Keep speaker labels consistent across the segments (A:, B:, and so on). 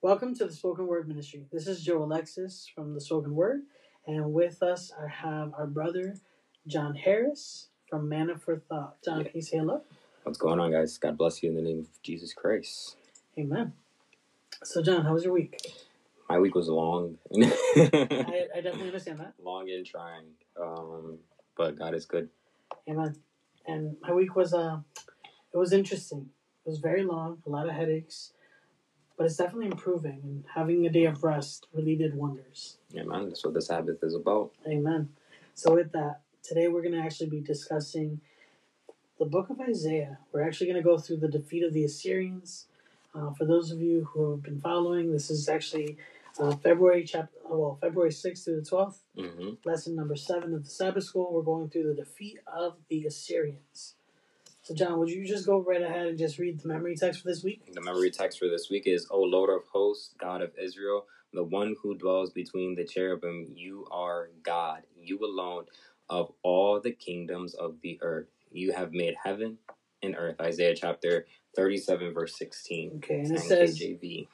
A: Welcome to the Spoken Word Ministry. This is Joe Alexis from the Spoken Word, and with us I have our brother John Harris from Manna for Thought. John, can you say hello?
B: What's going on, guys? God bless you in the name of Jesus Christ.
A: Amen. So, John, how was your week?
B: My week was long,
A: I, I definitely understand that.
B: long and trying, um, but God is good.
A: Amen. And my week was uh, it was interesting. It was very long, a lot of headaches, but it's definitely improving. And having a day of rest really did wonders.
B: Yeah, man, that's what the Sabbath is about.
A: Amen. So, with that, today we're going to actually be discussing the book of Isaiah. We're actually going to go through the defeat of the Assyrians. Uh, for those of you who have been following, this is actually uh, February chapter, well, February 6th through the 12th,
B: hmm
A: lesson number seven of the Sabbath School. We're going through the defeat of the Assyrians. So, John, would you just go right ahead and just read the memory text for this week?
B: The memory text for this week is, O Lord of hosts, God of Israel, the one who dwells between the cherubim, you are God, you alone, of all the kingdoms of the earth. You have made heaven and earth. Isaiah chapter 37, verse 16.
A: Okay, and it says,
B: KJV.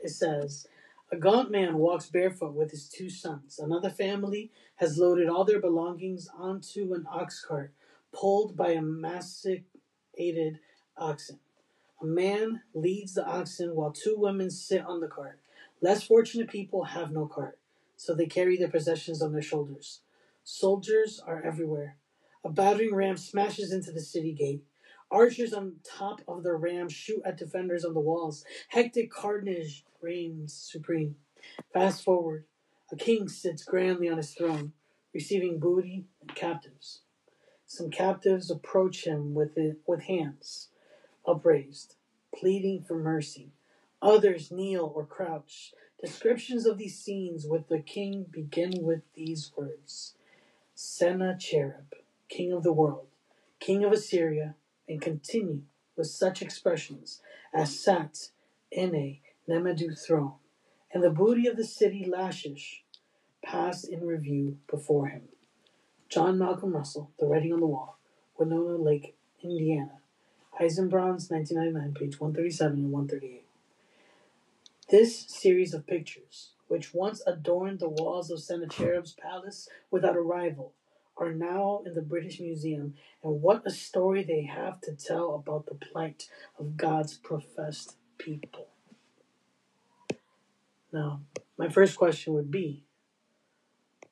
A: it says, A gaunt man walks barefoot with his two sons. Another family has loaded all their belongings onto an ox cart pulled by a masticated oxen. A man leads the oxen while two women sit on the cart. Less fortunate people have no cart, so they carry their possessions on their shoulders. Soldiers are everywhere. A battering ram smashes into the city gate. Archers on top of the ram shoot at defenders on the walls. Hectic carnage reigns supreme. Fast forward. A king sits grandly on his throne, receiving booty and captives. Some captives approach him with, it, with hands upraised, pleading for mercy. Others kneel or crouch. Descriptions of these scenes with the king begin with these words Sennacherib, king of the world, king of Assyria, and continue with such expressions as sat in a nimedu throne, and the booty of the city Lachish passed in review before him. John Malcolm Russell, The Writing on the Wall, Winona Lake, Indiana. Eisenbrauns, 1999, page 137 and 138. This series of pictures, which once adorned the walls of Sennacherib's palace without a rival, are now in the British Museum, and what a story they have to tell about the plight of God's professed people. Now, my first question would be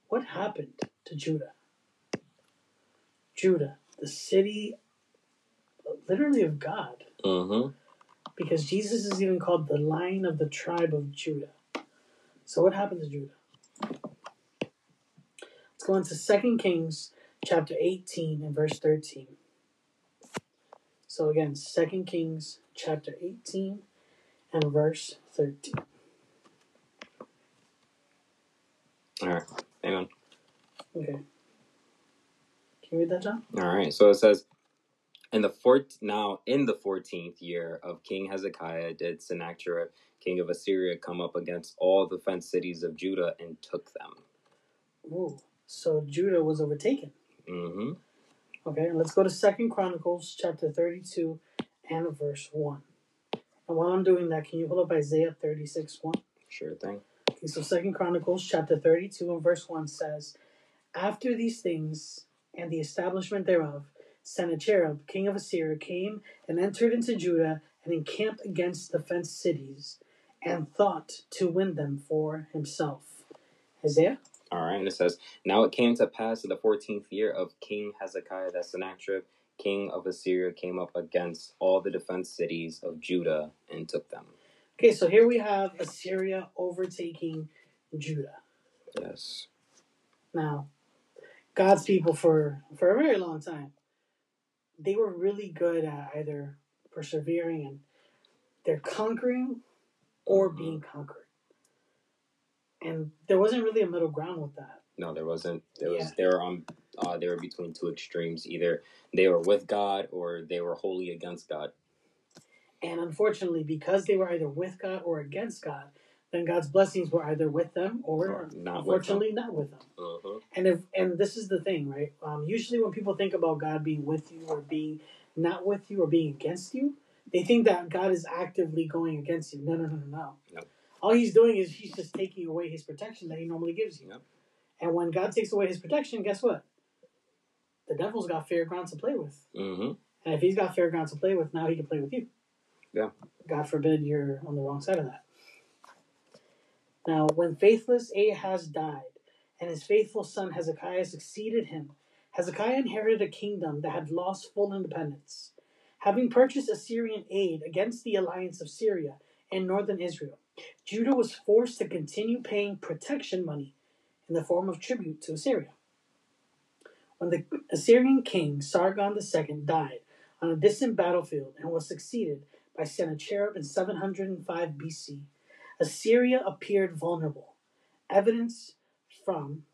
A: what happened to Judah? Judah, the city literally of God,
B: Mm-hmm.
A: because Jesus is even called the lion of the tribe of Judah. So, what happened to Judah? Let's go into 2 Kings chapter 18 and verse 13. So, again, 2 Kings chapter 18 and verse 13.
B: All right. On.
A: Okay. You read that, John?
B: All right. So it says, in the fourth now in the fourteenth year of King Hezekiah did Sennacherib, king of Assyria, come up against all the fenced cities of Judah and took them.
A: Ooh. So, Judah was overtaken.
B: Mm-hmm.
A: Okay, let's go to Second Chronicles chapter 32 and verse 1. And while I'm doing that, can you pull up Isaiah 36 1?
B: Sure thing.
A: Okay, so Second Chronicles chapter 32 and verse 1 says, After these things and the establishment thereof, Sennacherib, king of Assyria, came and entered into Judah and encamped against the fenced cities, and thought to win them for himself. Isaiah?
B: All right, and it says, Now it came to pass in the fourteenth year of King Hezekiah that Sennacherib, king of Assyria, came up against all the defense cities of Judah and took them.
A: Okay, so here we have Assyria overtaking Judah.
B: Yes.
A: Now, God's people for for a very long time, they were really good at either persevering and they're conquering or
B: Mhm.
A: being conquered. And there wasn't really a middle ground with that.
B: No, there wasn't. There
A: Yeah.
B: was. They were on. Uh, they were between two extremes. Either they were with God or they were wholly against God.
A: And unfortunately, because they were either with God or against God, then God's blessings were either with them or,
B: Or not with them.
A: unfortunately not with them.
B: Uh-huh.
A: And if and this is the thing, right? Um, usually, when people think about God being with you or being not with you or being against you, they think that God is actively going against you. No, no, no, no, no.
B: No.
A: All he's doing is he's just taking away his protection that he normally gives you.
B: Yep.
A: And when God takes away his protection, guess what? The devil's got fair ground to play with.
B: Mm-hmm.
A: And if he's got fair ground to play with, now he can play with you.
B: Yeah.
A: God forbid you're on the wrong side of that. Now, when faithless Ahaz died, and his faithful son Hezekiah succeeded him, Hezekiah inherited a kingdom that had lost full independence. Having purchased Assyrian aid against the alliance of Syria and northern Israel, Judah was forced to continue paying protection money in the form of tribute to Assyria. When the Assyrian king Sargon II died on a distant battlefield and was succeeded by Sennacherib in 705 BC, Assyria appeared vulnerable. Evidence from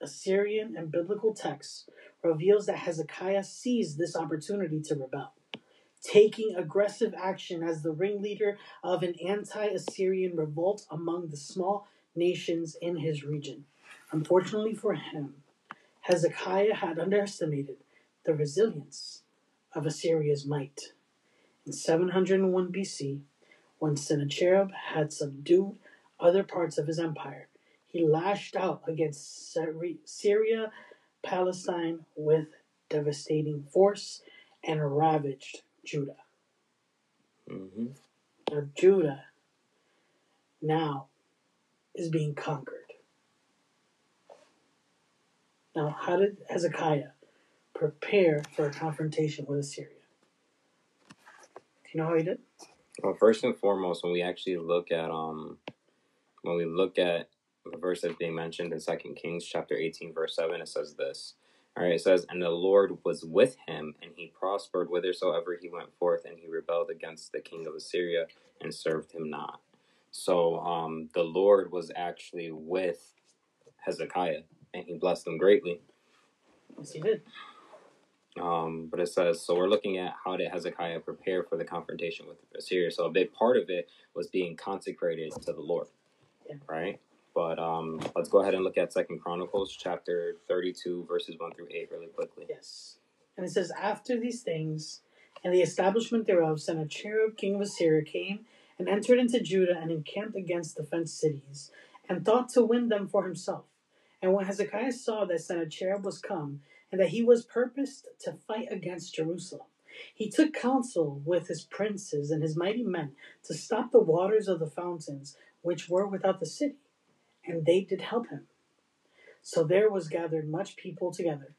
A: Assyrian and biblical texts reveals that Hezekiah seized this opportunity to rebel, taking aggressive action as the ringleader of an anti Assyrian revolt among the small nations in his region. Unfortunately for him, Hezekiah had underestimated the resilience of Assyria's might. In 701 BC, when Sennacherib had subdued other parts of his empire, he lashed out against Syria, Palestine with devastating force and ravaged Judah.
B: Mm-hmm.
A: Now, Judah now is being conquered. Now, how did Hezekiah prepare for a confrontation with Assyria? Do you know how he did?
B: Well, first and foremost, when we actually look at um, when we look at the verse that's being mentioned in Second Kings chapter eighteen, verse seven, it says this. All right, it says, "And the Lord was with him, and he prospered whithersoever he went forth, and he rebelled against the king of Assyria and served him not." So, um, the Lord was actually with Hezekiah, and he blessed him greatly.
A: Yes, he did.
B: Um, but it says, so we're looking at how did Hezekiah prepare for the confrontation with Assyria. So a big part of it was being consecrated to the Lord,
A: Yeah.
B: right? But um, let's go ahead and look at Second Chronicles chapter thirty-two, verses one through eight, really quickly.
A: Yes. And it says, After these things, and the establishment thereof, Sennacherib, king of Assyria, came and entered into Judah and encamped against the fenced cities, and thought to win them for himself. And when Hezekiah saw that Sennacherib was come, and that he was purposed to fight against Jerusalem, he took counsel with his princes and his mighty men to stop the waters of the fountains which were without the city, and they did help him. So there was gathered much people together,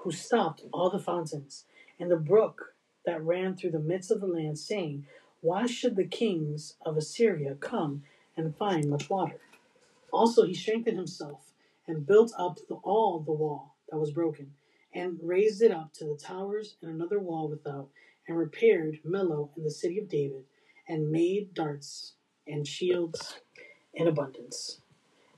A: who stopped all the fountains and the brook that ran through the midst of the land, saying, Why should the kings of Assyria come and find much water? Also he strengthened himself and built up the, all the wall that was broken, and raised it up to the towers and another wall without, and repaired Millo in the city of David, and made darts and shields in abundance.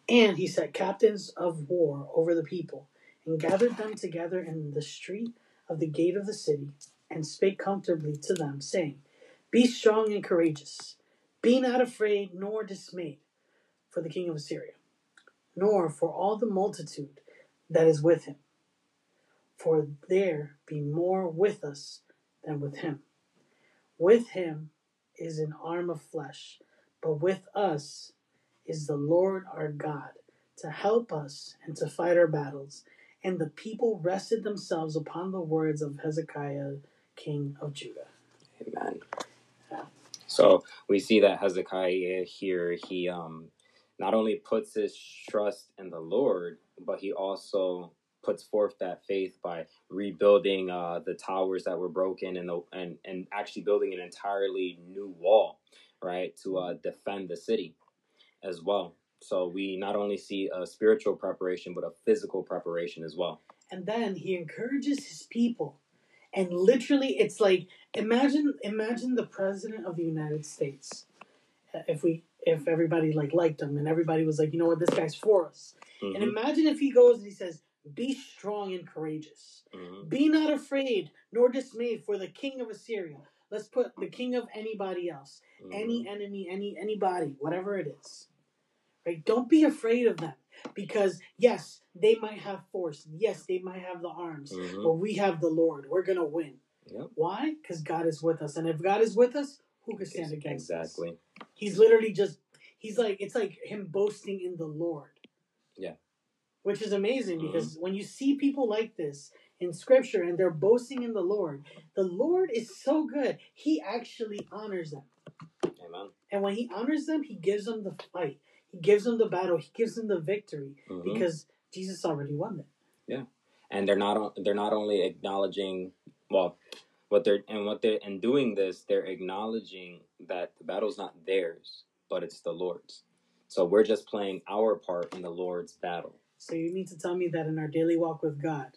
A: And he set captains of war over the people, and gathered them together in the street of the gate of the city, and spake comfortably to them, saying, Be strong and courageous, be not afraid nor dismayed for the king of Assyria, nor for all the multitude that is with him. For there be more with us than with him. With him is an arm of flesh, but with us is the Lord our God to help us and to fight our battles. And the people rested themselves upon the words of Hezekiah, king of Judah.
B: Amen.
A: Yeah.
B: So we see that Hezekiah here, he um, not only puts his trust in the Lord, but he also puts forth that faith by rebuilding uh, the towers that were broken and the, and and actually building an entirely new wall, right, to uh, defend the city as well. So we not only see a spiritual preparation, but a physical preparation as well.
A: And then he encourages his people. And literally it's like imagine imagine the president of the United States. uh, If we if everybody like liked him and everybody was like, you know what, this guy's for us. And
B: Mhm,
A: imagine if he goes and he says, Be strong and courageous.
B: mhm,
A: Be not afraid nor dismayed for the king of Assyria. Let's put the king of anybody else,
B: mhm.
A: any enemy, any anybody, whatever it is. Right? Don't be afraid of them because yes, they might have force. Yes, they might have the arms,
B: Mhm.
A: but we have the Lord. We're gonna win.
B: Yep.
A: Why? Because God is with us, and if God is with us, who can stand against us?
B: Exactly.
A: He's literally just he's like it's like him boasting in the Lord.
B: Yeah.
A: Which is amazing
B: Mhm.
A: because when you see people like this in scripture and they're boasting in the Lord, the Lord is so good. He actually honors them.
B: Amen.
A: And when he honors them, he gives them the fight. He gives them the battle. He gives them the victory
B: Mhm.
A: because Jesus already won it. Yeah.
B: And they're not they're not only acknowledging well what they're and what they're and doing this they're acknowledging that the battle's not theirs but it's the lord's so we're just playing our part in the lord's battle
A: So you mean to tell me that in our daily walk with God,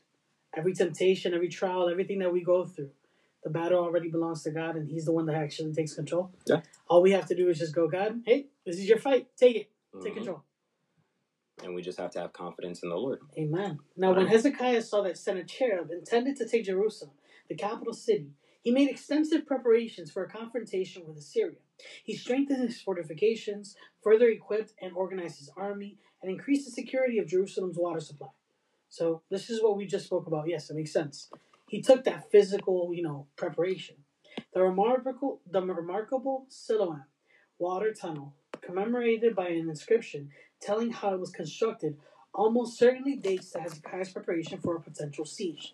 A: every temptation, every trial, everything that we go through, the battle already belongs to God and He's the one that actually takes control?
B: Yeah.
A: All we have to do is just go, God, hey, this is your fight. Take it. Take
B: Mhm.
A: control.
B: and we just have to have confidence in the lord
A: Amen. Now, when Hezekiah saw that Sennacherib intended to take Jerusalem, the capital city, he made extensive preparations for a confrontation with Assyria. He strengthened his fortifications, further equipped and organized his army, and increase the security of Jerusalem's water supply. So, this is what we just spoke about. Yes, it makes sense. He took that physical, you know, preparation. The remarkable, the remarkable Siloam water tunnel, commemorated by an inscription telling how it was constructed, almost certainly dates to Hezekiah's preparation for a potential siege.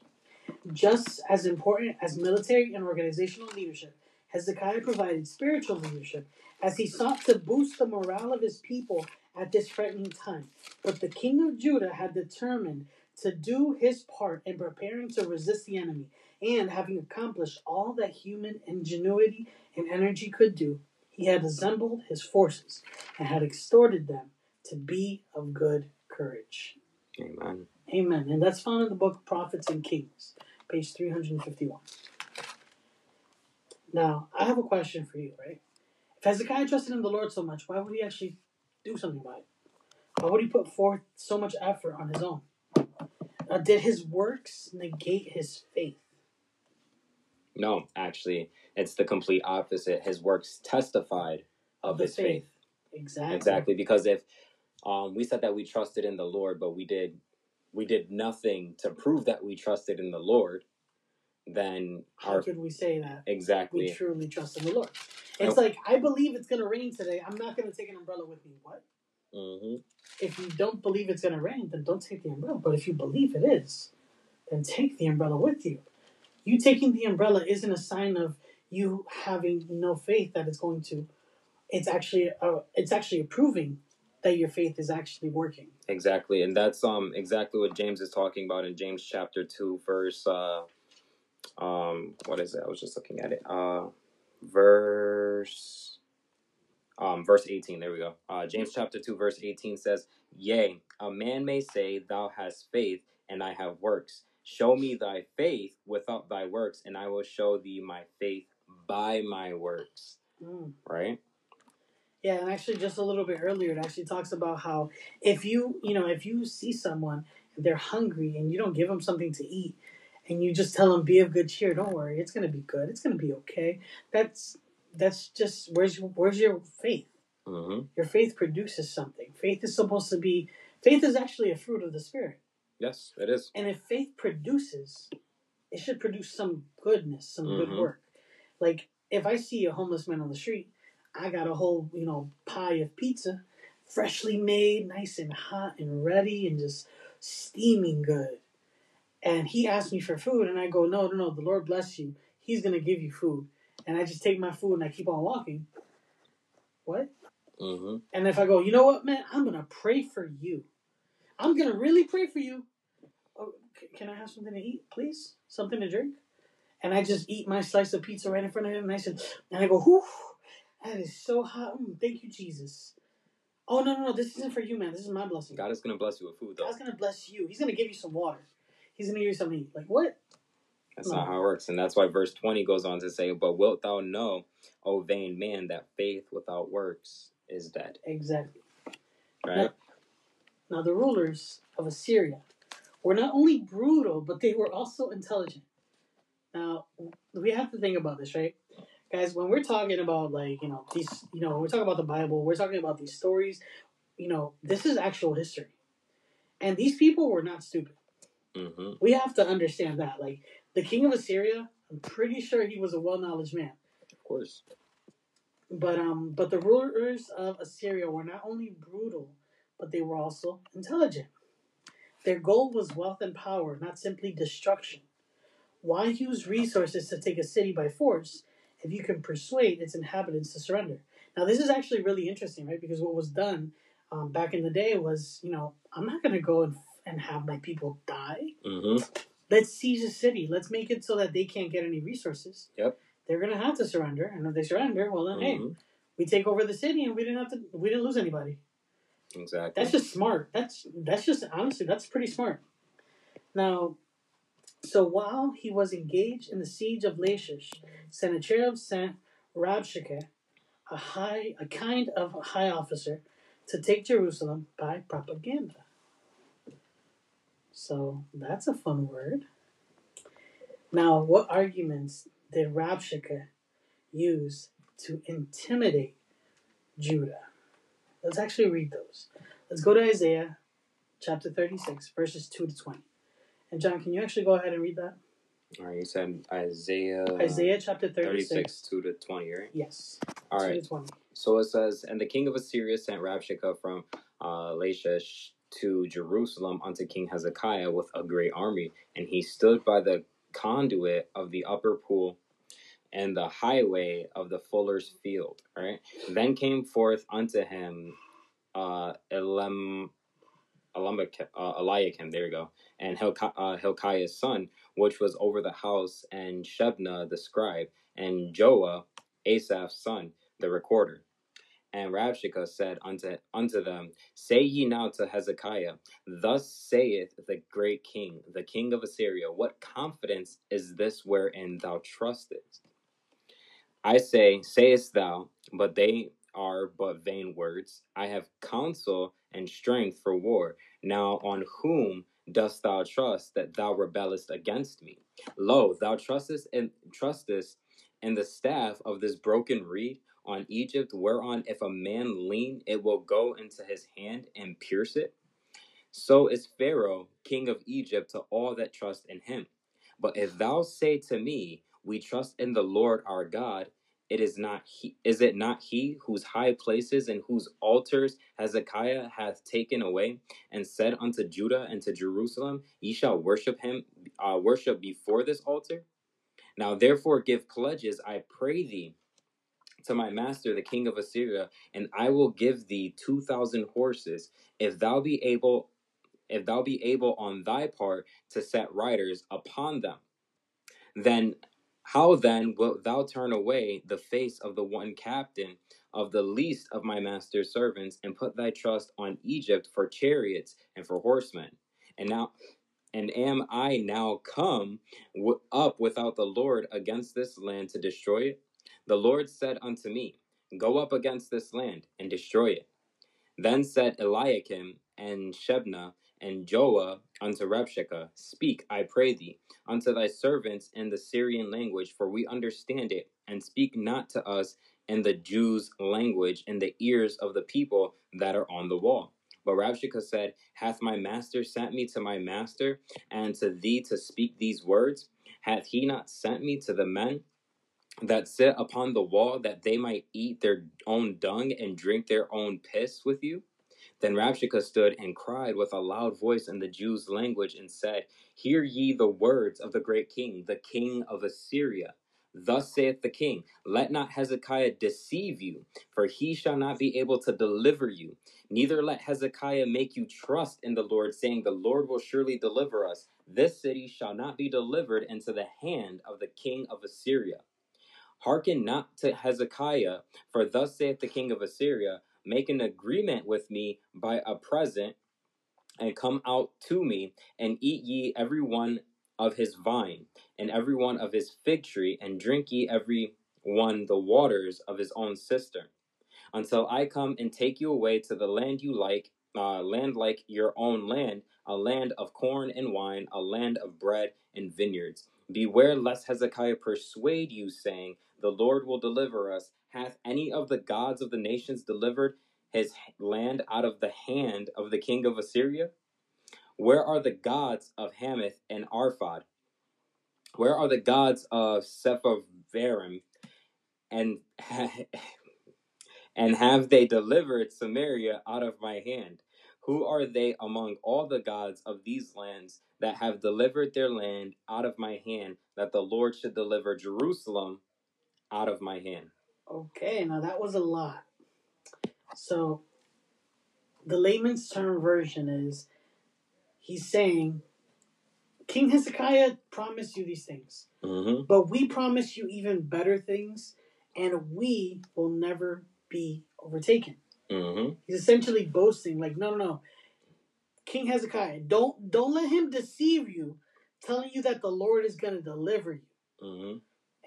A: Just as important as military and organizational leadership, Hezekiah provided spiritual leadership as he sought to boost the morale of his people at this threatening time. But the king of Judah had determined to do his part in preparing to resist the enemy, and having accomplished all that human ingenuity and energy could do, he had assembled his forces and had exhorted them to be of good courage.
B: amen
A: Amen. And that's found in the book Prophets and Kings, page 351. Now, I have a question for you, right? If Hezekiah trusted in the Lord so much, why would he actually do something about it? Why would he put forth so much effort on his own? Uh, did his works negate his faith?
B: no actually it's the complete opposite his works testified of his faith
A: Exactly.
B: exactly because if um, we said that we trusted in the lord but we did we did nothing to prove that we trusted in the lord then
A: How
B: our
A: could we say that?
B: exactly
A: We truly trust in the Lord. It's like, I believe it's going to rain today. I'm not going to take an umbrella with me. What?
B: hmm
A: if you don't believe it's going to rain, then don't take the umbrella. But if you believe it is, then take the umbrella with you. You taking the umbrella isn't a sign of you having no faith that it's going to. It's actually uh, it's actually proving that your faith is actually working.
B: Exactly, and that's um exactly what James is talking about in James chapter two, verse uh, um, what is it? I was just looking at it. Uh, verse um verse eighteen. There we go. Uh, James chapter two, verse eighteen says, "Yea, a man may say, Thou hast faith, and I have works. Show me thy faith without thy works, and I will show thee my faith by my works."
A: Mm.
B: Right?
A: Yeah, and actually, just a little bit earlier, it actually talks about how if you, you know, if you see someone they're hungry and you don't give them something to eat, and you just tell them, "Be of good cheer. Don't worry, it's gonna be good. It's gonna be okay." That's that's just where's your, where's your faith?
B: hmm
A: Your faith produces something. Faith is supposed to be. Faith is actually a fruit of the spirit,
B: Yes, it is.
A: and if faith produces, it should produce some goodness, some good
B: Mhm.
A: work. Like if I see a homeless man on the street, I got a whole you know pie of pizza, freshly made, nice and hot and ready, and just steaming good. And he asks me for food, and I go, no, no, no. The Lord bless you. He's gonna give you food, and I just take my food and I keep on walking. What?
B: hmm
A: And if I go, you know what, man, I'm gonna pray for you. I'm gonna really pray for you. Oh, c- can I have something to eat, please? Something to drink? And I just eat my slice of pizza right in front of him, and I said, and I go, whew, that is so hot. Mm, thank you, Jesus. Oh no, no, no, this isn't for you, man. This is my blessing.
B: God is gonna bless you with food, though.
A: God's gonna bless you. He's gonna give you some water. He's gonna give you something. Like what?
B: That's
A: No.
B: not how it works. And that's why verse 20 goes on to say, But wilt thou know, O vain man, that faith without works is dead.
A: Exactly.
B: Right?
A: Now the rulers of Assyria were not only brutal, but they were also intelligent. Now we have to think about this, right? Guys, when we're talking about like, you know, these you know, when we're talking about the Bible, we're talking about these stories, you know, this is actual history. And these people were not stupid.
B: Hmm
A: We have to understand that. Like the king of Assyria, I'm pretty sure he was a well knowledge man.
B: Of course.
A: But um, but the rulers of Assyria were not only brutal, but they were also intelligent. Their goal was wealth and power, not simply destruction. Why use resources to take a city by force if you can persuade its inhabitants to surrender? Now, this is actually really interesting, right? Because what was done um, back in the day was, you know, I'm not going to go and, and have my people die.
B: Mm-hmm.
A: Let's seize a city. Let's make it so that they can't get any resources.
B: Yep.
A: They're going to have to surrender, and if they surrender, well then, hey,
B: Mhm.
A: we take over the city, and we didn't have to. We didn't lose anybody.
B: Exactly.
A: That's just smart. That's that's just honestly that's pretty smart. Now, so while he was engaged in the siege of Lachish, Sennacherib sent Rabshakeh, a high a kind of high officer, to take Jerusalem by propaganda. So that's a fun word. Now, what arguments did Rabshakeh use to intimidate Judah? Let's actually read those. Let's go to Isaiah chapter 36, verses 2 to 20. And John, can you actually go ahead and read that?
B: All right. You said Isaiah.
A: Isaiah chapter 36.
B: 36, 2 to 20, right?
A: Yes.
B: All
A: 2
B: right.
A: to 20.
B: So it says, And the king of Assyria sent Rabshakeh from uh, Lachish to Jerusalem unto King Hezekiah with a great army. And he stood by the conduit of the upper pool and the highway of the fuller's field. Right? Then came forth unto him uh, Elam, Elamach- uh, Eliakim, there you go, and Hilki- uh, Hilkiah's son, which was over the house, and Shebna the scribe, and Joah, Asaph's son, the recorder. And Rabshakeh said unto, unto them, Say ye now to Hezekiah, Thus saith the great king, the king of Assyria, What confidence is this wherein thou trustest? I say, sayest thou, but they are but vain words. I have counsel and strength for war. Now on whom dost thou trust that thou rebellest against me? Lo, thou trustest in trustest in the staff of this broken reed on Egypt, whereon if a man lean, it will go into his hand and pierce it. So is Pharaoh, king of Egypt, to all that trust in him. But if thou say to me, We trust in the Lord our God, it is not he is it not he whose high places and whose altars Hezekiah hath taken away, and said unto Judah and to Jerusalem, Ye shall worship him, uh, worship before this altar? Now therefore give pledges, I pray thee, to my master the king of Assyria, and I will give thee two thousand horses, if thou be able if thou be able on thy part to set riders upon them. Then how then wilt thou turn away the face of the one captain of the least of my master's servants, and put thy trust on Egypt for chariots and for horsemen? And now and am I now come up without the Lord against this land to destroy it? The Lord said unto me, Go up against this land and destroy it. Then said Eliakim and Shebna and Joah unto Rabshakeh, Speak, I pray thee, unto thy servants in the Syrian language, for we understand it, and speak not to us in the Jews' language in the ears of the people that are on the wall. But Rabshakeh said, Hath my master sent me to my master, and to thee to speak these words? Hath he not sent me to the men that sit upon the wall, that they might eat their own dung and drink their own piss with you? Then Rabshakeh stood and cried with a loud voice in the Jews' language and said, Hear ye the words of the great king, the king of Assyria. Thus saith the king, Let not Hezekiah deceive you, for he shall not be able to deliver you. Neither let Hezekiah make you trust in the Lord, saying, The Lord will surely deliver us. This city shall not be delivered into the hand of the king of Assyria. Hearken not to Hezekiah, for thus saith the king of Assyria, Make an agreement with me by a present, and come out to me, and eat ye every one of his vine, and every one of his fig tree, and drink ye every one the waters of his own cistern, until I come and take you away to the land you like, uh, land like your own land, a land of corn and wine, a land of bread and vineyards. Beware lest Hezekiah persuade you, saying, The Lord will deliver us. Hath any of the gods of the nations delivered his land out of the hand of the king of Assyria? Where are the gods of Hamath and Arphad? Where are the gods of Sepharvaim and And have they delivered Samaria out of my hand? Who are they among all the gods of these lands that have delivered their land out of my hand, that the Lord should deliver Jerusalem out of my hand?
A: Okay, now that was a lot. So, the layman's term version is he's saying, King Hezekiah promised you these things,
B: Mm-hmm.
A: but we promise you even better things, and we will never be overtaken.
B: Mm-hmm.
A: He's essentially boasting, like, no, no, no. King Hezekiah, don't don't let him deceive you, telling you that the Lord is gonna deliver you.
B: Mm-hmm.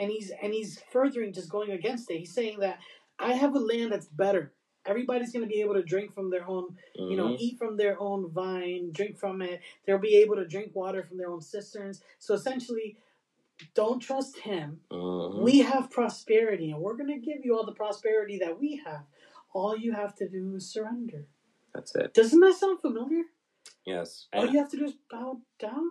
A: And he's and he's furthering just going against it. He's saying that I have a land that's better. Everybody's gonna be able to drink from their own, you know, eat from their own vine, drink from it. They'll be able to drink water from their own cisterns. So essentially, don't trust him.
B: Mm-hmm.
A: We have prosperity, and we're gonna give you all the prosperity that we have. All you have to do is surrender.
B: That's it.
A: Doesn't that sound familiar?
B: Yes.
A: All you have to do is bow down.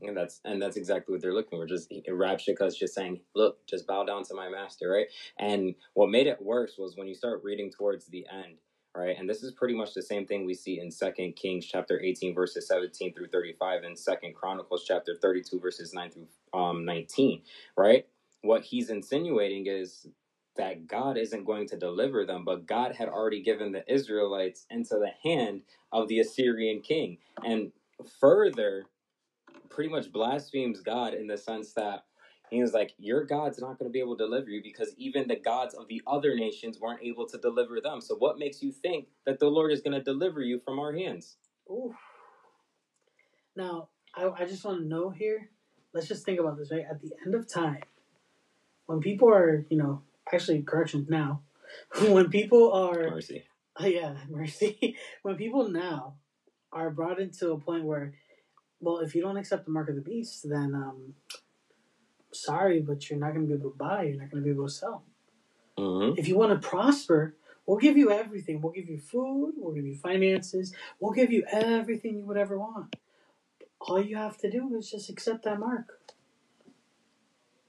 B: And that's and that's exactly what they're looking for. Just Rabshakeh's just saying, "Look, just bow down to my master." Right. And what made it worse was when you start reading towards the end. Right. And this is pretty much the same thing we see in Second Kings chapter eighteen verses seventeen through thirty five, and Second Chronicles chapter thirty two verses nine through um nineteen. Right. What he's insinuating is that God isn't going to deliver them, but God had already given the Israelites into the hand of the Assyrian king. And further, pretty much blasphemes God in the sense that he was like, Your God's not going to be able to deliver you because even the gods of the other nations weren't able to deliver them. So, what makes you think that the Lord is going to deliver you from our hands?
A: Ooh. Now, I, I just want to know here. Let's just think about this, right? At the end of time, when people are, you know, actually correction now, when people are,
B: Mercy.
A: oh yeah, mercy. when people now are brought into a point where, well, if you don't accept the mark of the beast, then um, sorry, but you're not going to be able to buy. You're not going to be able to sell.
B: Mm-hmm.
A: If you want to prosper, we'll give you everything. We'll give you food. We'll give you finances. We'll give you everything you would ever want. All you have to do is just accept that mark.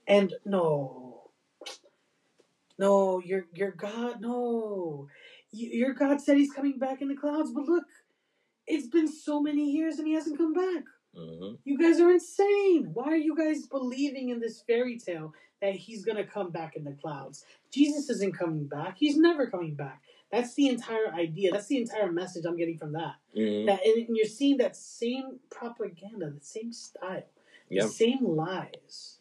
A: And no, no, your your God, no, your God said He's coming back in the clouds, but look, it's been so many years and He hasn't come back.
B: Mm-hmm.
A: You guys are insane. Why are you guys believing in this fairy tale that he's going to come back in the clouds? Jesus isn't coming back. He's never coming back. That's the entire idea. That's the entire message I'm getting from that.
B: Mm-hmm.
A: That and you're seeing that same propaganda, the same style, the
B: Yeah.
A: same lies.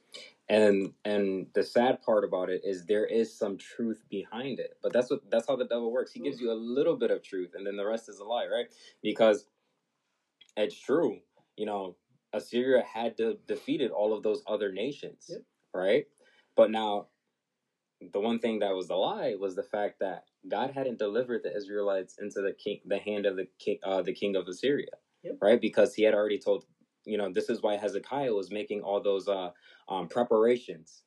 B: And and the sad part about it is there is some truth behind it. But that's what that's how the devil works. He gives you a little bit of truth and then the rest is a lie, right? Because it's true. You know, Assyria had de- defeated all of those other nations,
A: Yep.
B: right? But now the one thing that was a lie was the fact that God hadn't delivered the Israelites into the king, the hand of the king, uh, the king of Assyria,
A: Yep.
B: right? Because he had already told, you know, this is why Hezekiah was making all those uh, um, preparations,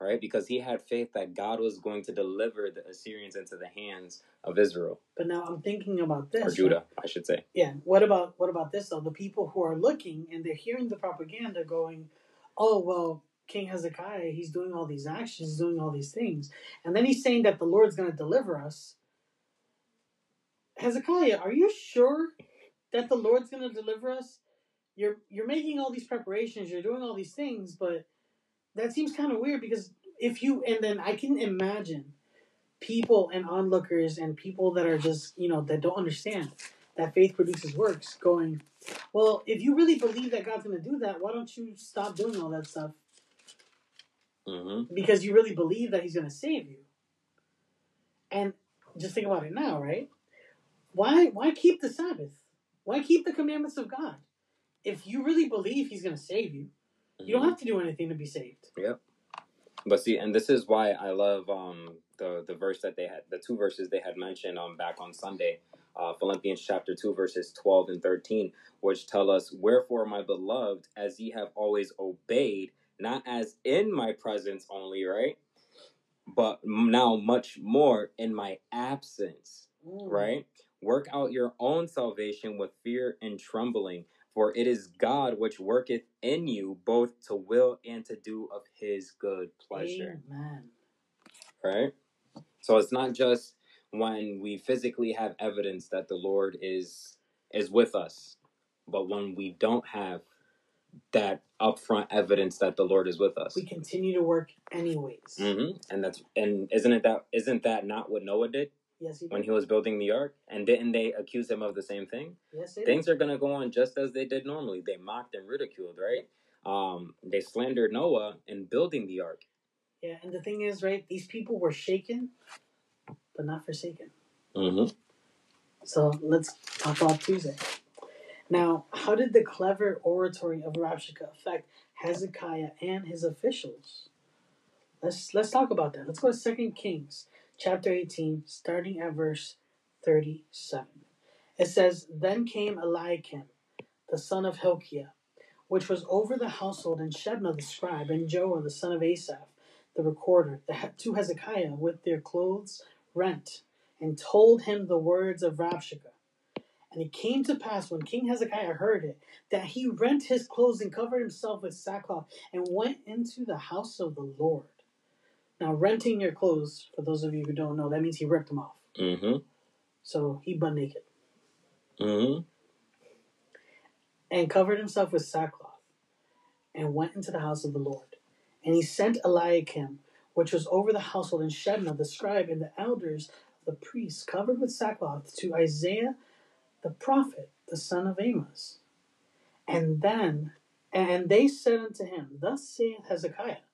B: right? Because he had faith that God was going to deliver the Assyrians into the hands of Israel
A: But now I'm thinking about this.
B: or
A: right?
B: Judah, I should say.
A: Yeah. What about what about this though? The people who are looking and they're hearing the propaganda going, "Oh well, King Hezekiah, he's doing all these actions, he's doing all these things, and then he's saying that the Lord's going to deliver us." Hezekiah, are you sure that the Lord's going to deliver us? You're you're making all these preparations, you're doing all these things, but that seems kind of weird because if you and then I can imagine people and onlookers and people that are just you know that don't understand that faith produces works going well if you really believe that god's going to do that why don't you stop doing all that stuff?
B: Hmm
A: because you really believe that he's going to save you. And just think about it now right? Why why keep the sabbath? Why keep the commandments of god? If you really believe he's going to save you you don't have to do anything to be saved. Yep.
B: But see, and this is why I love um the the verse that they had, the two verses they had mentioned um back on Sunday, uh, Philippians chapter two verses twelve and thirteen, which tell us, "Wherefore, my beloved, as ye have always obeyed, not as in my presence only, right, but now much more in my absence."
A: Mm.
B: right? Work out your own salvation with fear and trembling, for it is God which worketh in you both to will and to do of his good pleasure,
A: amen
B: right? So it's not just when we physically have evidence that the Lord is is with us, but when we don't have that upfront evidence that the Lord is with us.
A: We continue to work anyways.
B: hmm And that's and isn't it that isn't that not what Noah did
A: Yes, he
B: when he was building the ark? And didn't they accuse him of the same thing?
A: Yes, they did.
B: Things are gonna go on just as they did normally. They mocked and ridiculed, right? Um, they slandered Noah in building the ark.
A: Yeah, and the thing is, right? These people were shaken, but not forsaken.
B: Mm-hmm.
A: So let's talk about Tuesday. Now, how did the clever oratory of Rabshakeh affect Hezekiah and his officials? Let's let's talk about that. Let's go to Second Kings chapter 18, starting at verse 37. It says, Then came Eliakim, the son of Hilkiah, which was over the household, and Shebna the scribe, and Joah the son of Asaph, the recorder, the, to Hezekiah with their clothes rent, and told him the words of Rabshakeh. And it came to pass when King Hezekiah heard it, that he rent his clothes and covered himself with sackcloth, and went into the house of the Lord. Now, renting your clothes, for those of you who don't know, that means he ripped them off.
B: Mm-hmm.
A: So he butt naked
B: Mm-hmm.
A: and covered himself with sackcloth, and went into the house of the Lord. And he sent Eliakim, which was over the household, and Shebna the scribe, and the elders of the priests, covered with sackcloth, to Isaiah the prophet, the son of Amos. And then, and they said unto him, Thus saith Hezekiah,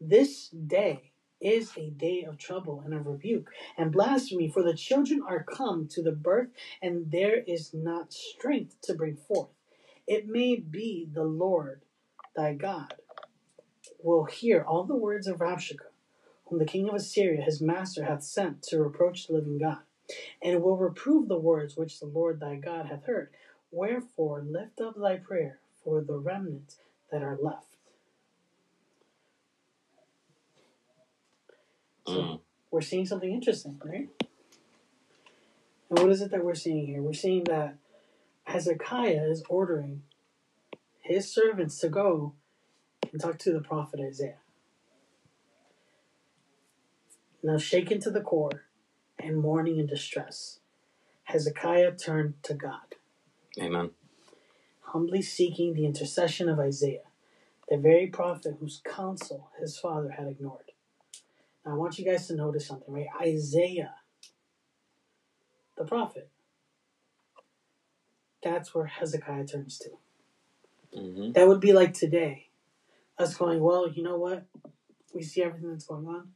A: This day is a day of trouble and of rebuke and blasphemy, for the children are come to the birth, and there is not strength to bring forth. It may be the Lord thy God will hear all the words of Rabshakeh, whom the king of Assyria his master hath sent to reproach the living God, and will reprove the words which the Lord thy God hath heard. Wherefore lift up thy prayer for the remnant that are left. So
B: Mm.
A: we're seeing something interesting, right? And what is it that we're seeing here? We're seeing that Hezekiah is ordering his servants to go and talk to the prophet Isaiah. Now, shaken to the core and mourning and distress, Hezekiah turned to God,
B: Amen.
A: humbly seeking the intercession of Isaiah, the very prophet whose counsel his father had ignored. Now, I want you guys to notice something, right? Isaiah, the prophet, that's where Hezekiah turns to.
B: Mm-hmm.
A: That would be like today, us going, well, you know what? We see everything that's going on.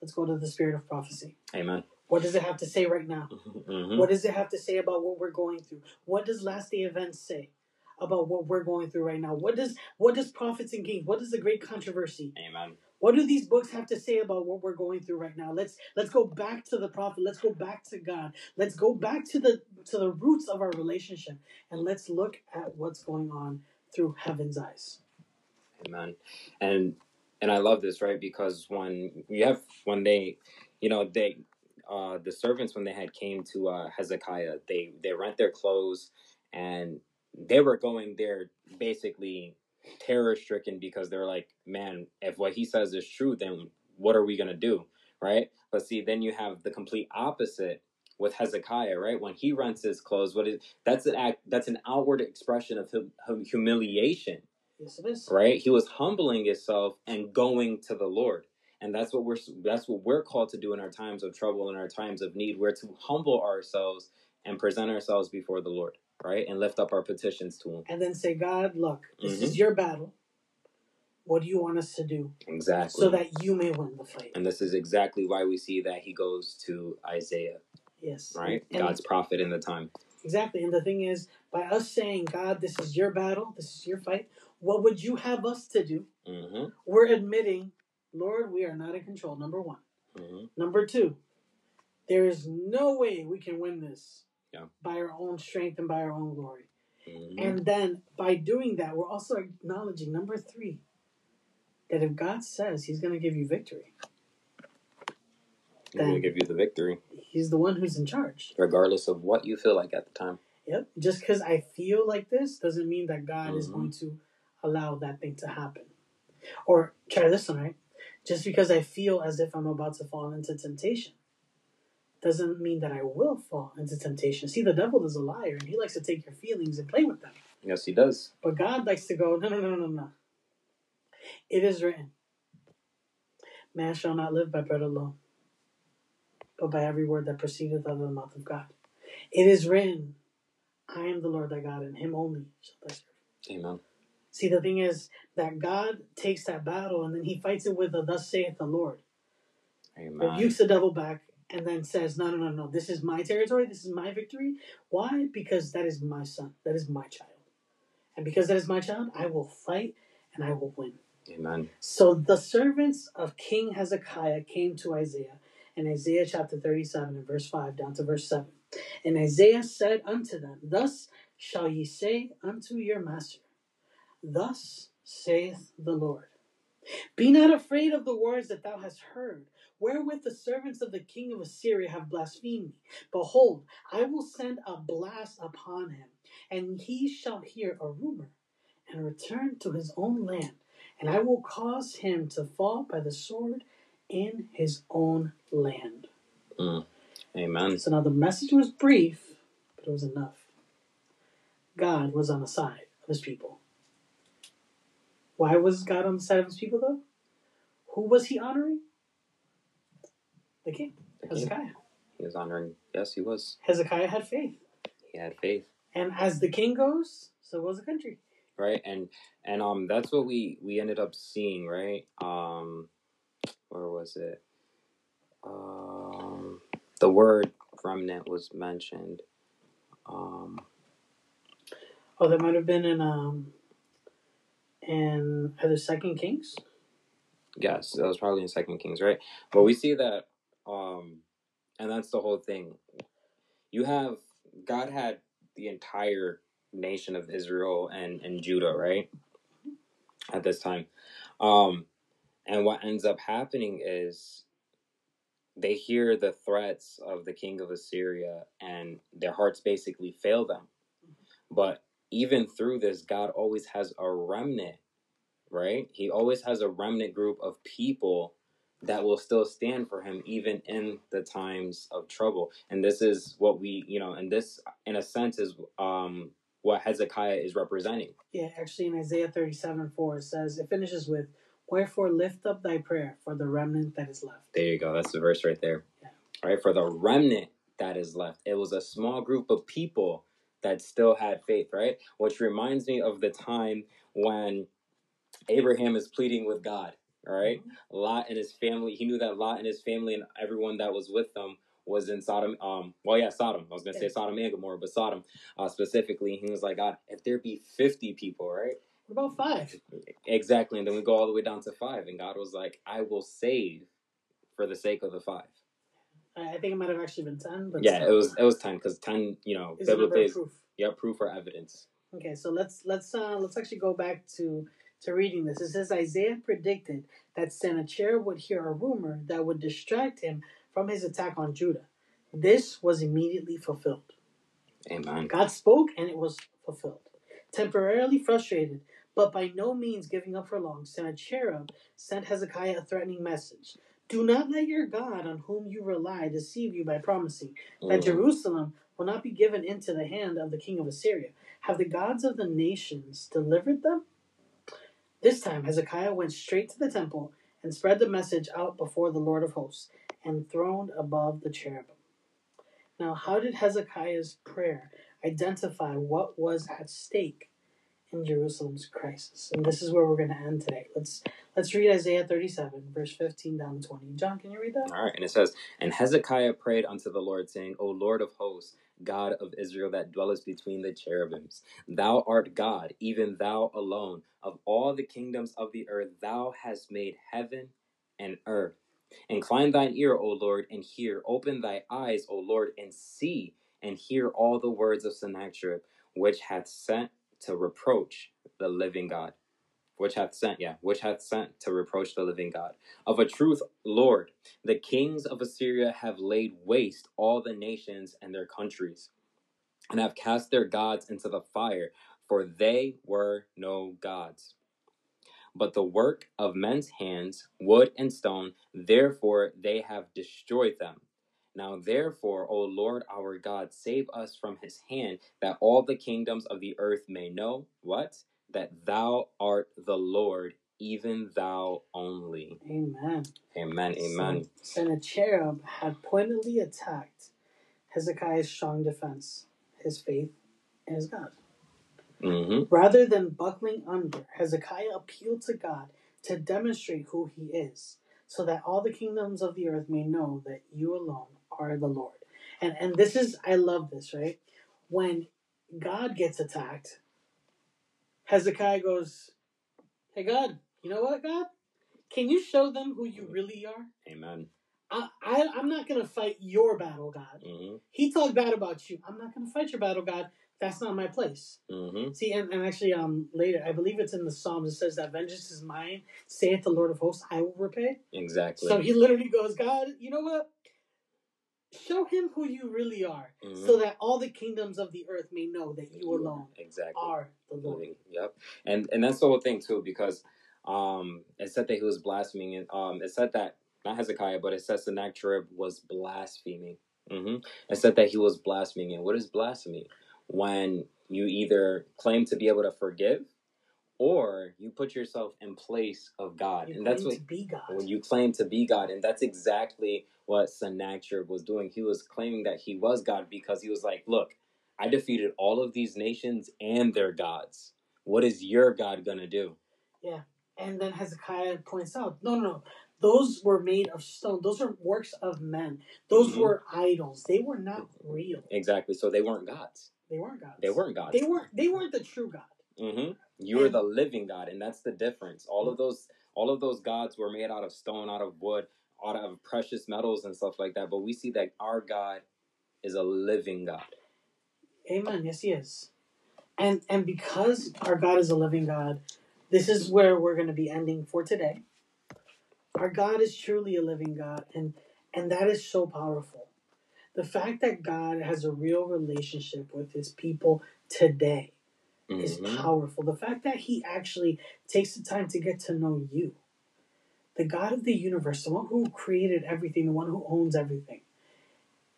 A: Let's go to the spirit of prophecy.
B: Amen.
A: What does it have to say right now?
B: Mm-hmm.
A: What does it have to say about what we're going through? What does last day events say about what we're going through right now? What does what does prophets and kings? What is the great controversy?
B: Amen.
A: What do these books have to say about what we're going through right now? Let's let's go back to the prophet. Let's go back to God. Let's go back to the to the roots of our relationship and let's look at what's going on through heaven's eyes.
B: Amen. And and I love this, right? Because when you have when they, you know, they uh the servants when they had came to uh Hezekiah, they they rent their clothes and they were going there basically terror stricken because they're like, man, if what he says is true, then what are we gonna do? Right? But see, then you have the complete opposite with Hezekiah, right? When he rents his clothes, what is that's an act that's an outward expression of hum- hum- humiliation
A: Yes, it is.
B: right he was humbling himself and going to the lord and that's what we're that's what we're called to do in our times of trouble in our times of need we're to humble ourselves and present ourselves before the lord right and lift up our petitions to him
A: And then say, God, look, this
B: Mhm.
A: is your battle. What do you want us to do
B: exactly
A: so that you may win the fight?
B: and this is exactly why we see that he goes to isaiah
A: Yes.
B: right
A: And
B: god's prophet in the time
A: Exactly. And the thing is, by us saying, God, this is your battle, this is your fight, what would you have us to do?
B: hmm
A: We're admitting, Lord, we are not in control, number one.
B: hmm
A: Number two, there is no way we can win this
B: Yeah.
A: by our own strength and by our own glory.
B: hmm
A: And then by doing that, we're also acknowledging, number three, that if God says he's going to give you victory,
B: he's going to give you the victory
A: he's the one who's in charge.
B: regardless of what you feel like at the time
A: Yep. Just because I feel like this doesn't mean that God is
B: Mhm.
A: going to allow that thing to happen. Or try this one, right? Just because I feel as if I'm about to fall into temptation doesn't mean that I will fall into temptation. See, the devil is a liar, and he likes to take your feelings and play with them.
B: Yes, he does.
A: But God likes to go, no, no, no, no, no. It is written, man shall not live by bread alone, but by every word that proceedeth out of the mouth of God. It is written, I am the Lord thy God, and him only shall thy serve.
B: Amen.
A: See, the thing is that God takes that battle and then he fights it with a thus saith the Lord.
B: Amen.
A: Rebukes the devil back and then says, No, no, no, no, this is my territory, this is my victory. Why? Because that is my son, that is my child. And because that is my child, I will fight and I will win.
B: Amen.
A: So the servants of King Hezekiah came to Isaiah in Isaiah chapter 37 and verse 5 down to verse 7. And Isaiah said unto them, Thus shall ye say unto your master, Thus saith the Lord. Be not afraid of the words that thou hast heard, wherewith the servants of the king of Assyria have blasphemed me. Behold, I will send a blast upon him, and he shall hear a rumor, and return to his own land, and I will cause him to fall by the sword in his own land.
B: Mm. Amen.
A: So now the message was brief, but it was enough. God was on the side of his people. Why was God on the side of his people, though? Who was he honoring? The king, Hezekiah.
B: He was honoring. Yes, he was.
A: Hezekiah had faith.
B: He had faith.
A: And as the king goes, so goes the country.
B: right and and um that's what we we ended up seeing right um where was it um the word remnant was mentioned um
A: Oh, that might have been in um in either Second Kings.
B: yes that was probably in second kings right but we see that um and that's the whole thing you have god had the entire nation of israel and and judah right at this time um and what ends up happening is they hear the threats of the king of Assyria and their hearts basically fail them. But even through this, God always has a remnant, right? He always has a remnant group of people that will still stand for him even in the times of trouble. And this is what we, you know, and this in a sense is um what Hezekiah is representing.
A: Yeah, actually in Isaiah thirty seven four it says it finishes with Wherefore lift up thy prayer for the remnant that is left.
B: There you go. That's the verse right there.
A: Yeah.
B: All right, for the remnant that is left. It was a small group of people that still had faith, right? Which reminds me of the time when Abraham is pleading with God, all right? Lot and his family, he knew that Lot and his family and everyone that was with them was in Sodom. Um, well, yeah, Sodom. I was gonna say Sodom and Gomorrah, but Sodom uh, specifically. He was like, God, if there be fifty people, right?
A: What about five?
B: Exactly, and then we go all the way down to five, and God was like, I will save for the sake of the five.
A: I I think it might have actually been ten, but
B: Yeah, it was it was ten because ten, you know,
A: is
B: biblically, is,
A: proof.
B: yeah, proof or evidence.
A: Okay, so let's let's uh let's actually go back to to reading this. It says Isaiah predicted that Sennacherib would hear a rumor that would distract him from his attack on Judah. This was immediately fulfilled.
B: Amen.
A: God spoke and it was fulfilled. Temporarily frustrated, but by no means giving up for long, Sennacherib sent Hezekiah a threatening message. Do not let your God on whom you rely deceive you by promising that
B: Mm.
A: Jerusalem will not be given into the hand of the king of Assyria. Have the gods of the nations delivered them? This time Hezekiah went straight to the temple and spread the message out before the Lord of hosts, enthroned above the cherubim. Now, how did Hezekiah's prayer identify what was at stake in Jerusalem's crisis? And this is where we're going to end today. Let's let's read Isaiah 37, verse 15 down to 20. John, can you read that?
B: All right, and it says, And Hezekiah prayed unto the Lord, saying, O Lord of hosts, God of Israel that dwellest between the cherubims, thou art God, even thou alone. Of all the kingdoms of the earth, thou hast made heaven and earth. Incline thine ear, O Lord, and hear. Open thy eyes, O Lord, and see, and hear all the words of Sennacherib, which hath sent to reproach the living God. Which hath sent, yeah, which hath sent to reproach the living God. Of a truth, Lord, the kings of Assyria have laid waste all the nations and their countries, and have cast their gods into the fire, for they were no gods. But the work of men's hands, wood and stone, therefore they have destroyed them. Now, therefore, O Lord our God, save us from his hand, that all the kingdoms of the earth may know what? That thou art the Lord, even thou only.
A: Amen.
B: Amen. Amen.
A: Sennacherib had pointedly attacked Hezekiah's strong defense, his faith, and his God.
B: hmm
A: Rather than buckling under, Hezekiah appealed to God to demonstrate who he is, so that all the kingdoms of the earth may know that you alone are the Lord. And and this is I love this, right? When God gets attacked, Hezekiah goes, Hey God, you know what, God? Can you show them who you really are?
B: Amen.
A: I, I I'm not gonna fight your battle, God.
B: hmm
A: He talked bad about you. I'm not gonna fight your battle, God. That's not my place.
B: hmm
A: See, and, and actually, um, later, I believe it's in the Psalms. It says that vengeance is mine. Saith the Lord of hosts, I will repay.
B: Exactly.
A: So he literally goes, God, you know what? Show him who you really are,
B: Mhm.
A: so that all the kingdoms of the earth may know that you alone
B: Exactly.
A: are the Lord.
B: living. Yep. And and that's the whole thing too, because um it said that he was blaspheming and um it said that not Hezekiah, but it says Sennacherib was blaspheming. Mm-hmm. It said that he was blaspheming. And what is blasphemy? When you either claim to be able to forgive or you put yourself in place of God.
A: You
B: and that's what
A: to be God.
B: when you claim to be God, and that's exactly what Sennacherib was doing. He was claiming that he was God because he was like, "Look, I defeated all of these nations and their gods. What is your God gonna do?" Yeah.
A: And then Hezekiah points out, no, no, no. Those were made of stone. Those are works of men. Those
B: Mhm.
A: were idols. They were not real.
B: Exactly. So they weren't gods.
A: They weren't gods.
B: They weren't gods.
A: They weren't. They weren't the true God.
B: hmm You are
A: And-
B: the living God, and that's the difference. All of those, all of those gods were made out of stone, out of wood, out of precious metals and stuff like that. But we see that our God is a living God.
A: Amen. Yes, he is. And and because our God is a living God, this is where we're going to be ending for today. Our God is truly a living God, and and that is so powerful. The fact that God has a real relationship with His people today is
B: Mhm.
A: powerful. The fact that He actually takes the time to get to know you, the God of the universe, the one who created everything, the one who owns everything,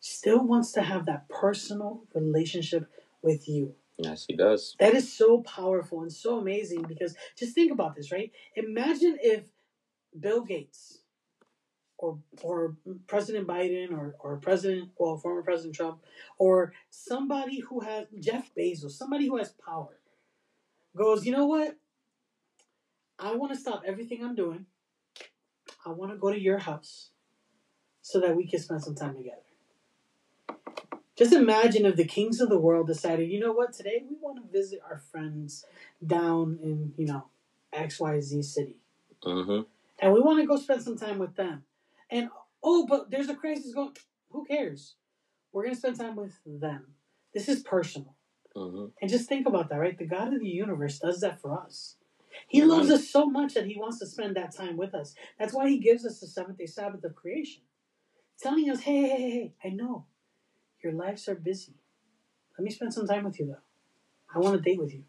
A: still wants to have that personal relationship with you.
B: Yes, he does.
A: That is so powerful and so amazing because just think about this, right? Imagine if Bill Gates or or President Biden or, or President well former President Trump or somebody who has Jeff Bezos, somebody who has power, goes, you know what? I want to stop everything I'm doing. I want to go to your house so that we can spend some time together. Just imagine if the kings of the world decided, you know what, today we want to visit our friends down in, you know, XYZ city.
B: hmm
A: And we want to go spend some time with them. And oh, but there's a crisis going who cares? We're gonna spend time with them. This is personal.
B: Hmm
A: And just think about that, right? The God of the universe does that for us. He loves us so much that he wants to spend that time with us. That's why he gives us the seventh day Sabbath of creation. Telling us, hey, hey, hey, hey, I know your lives are busy. Let me spend some time with you, though. I want to date with you.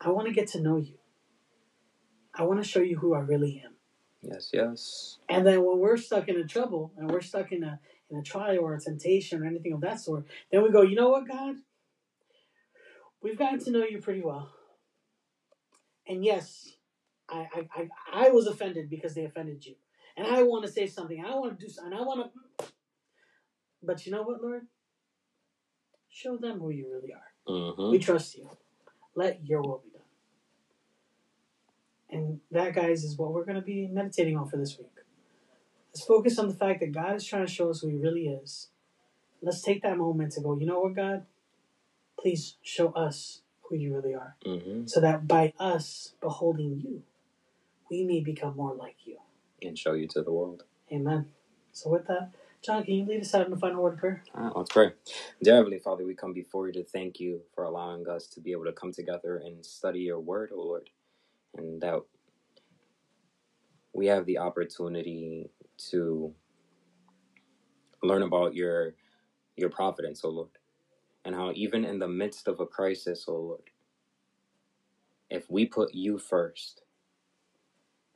A: I want to get to know you. I want to show you who I really am.
B: Yes, yes.
A: And then when we're stuck in a trouble and we're stuck in a in a trial or a temptation or anything of that sort, then we go, you know what, God? We've gotten to know you pretty well. And yes, I I, I, I was offended because they offended you. And I want to say something. I want to do something. I want to But you know what, Lord? Show them who you really are.
B: hmm
A: We trust you. Let your will be done. And that, guys, is what we're going to be meditating on for this week. Let's focus on the fact that God is trying to show us who He really is. Let's take that moment to go, you know what, God? Please show us who you really are.
B: hmm
A: So that by us beholding you, we may become more like you.
B: And show you to the world.
A: Amen. So, with that, John, can you lead us out in the final word of prayer?
B: All right, let's pray. Dear Heavenly Father, we come before you to thank you for allowing us to be able to come together and study your word, O Lord. And that we have the opportunity to learn about your your providence, O Lord. And how even in the midst of a crisis, O Lord, if we put you first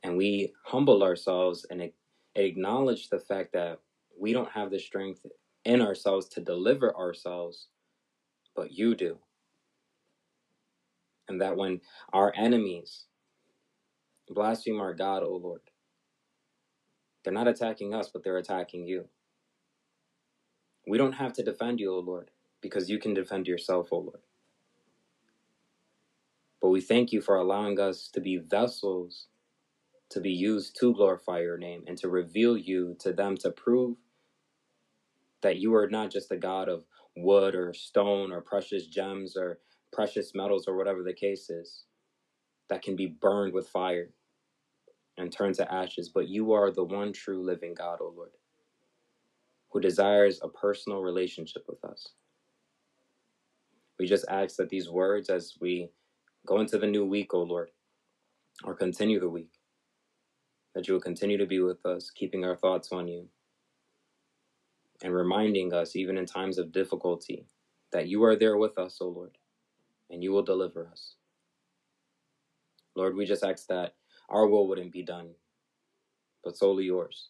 B: and we humble ourselves and acknowledge the fact that We don't have the strength in ourselves to deliver ourselves, but you do. And that when our enemies blaspheme our God, O Lord, they're not attacking us, but they're attacking you. We don't have to defend you, O Lord, because you can defend yourself, O Lord. But we thank you for allowing us to be vessels to be used to glorify your name and to reveal you to them to prove that you are not just a God of wood or stone or precious gems or precious metals or whatever the case is that can be burned with fire and turned to ashes, but you are the one true living God, O Lord, who desires a personal relationship with us. We just ask that these words, as we go into the new week, O Lord, or continue the week, that you will continue to be with us, keeping our thoughts on you, and reminding us, even in times of difficulty, that you are there with us, O Lord, and you will deliver us. Lord, we just ask that our will wouldn't be done, but solely yours.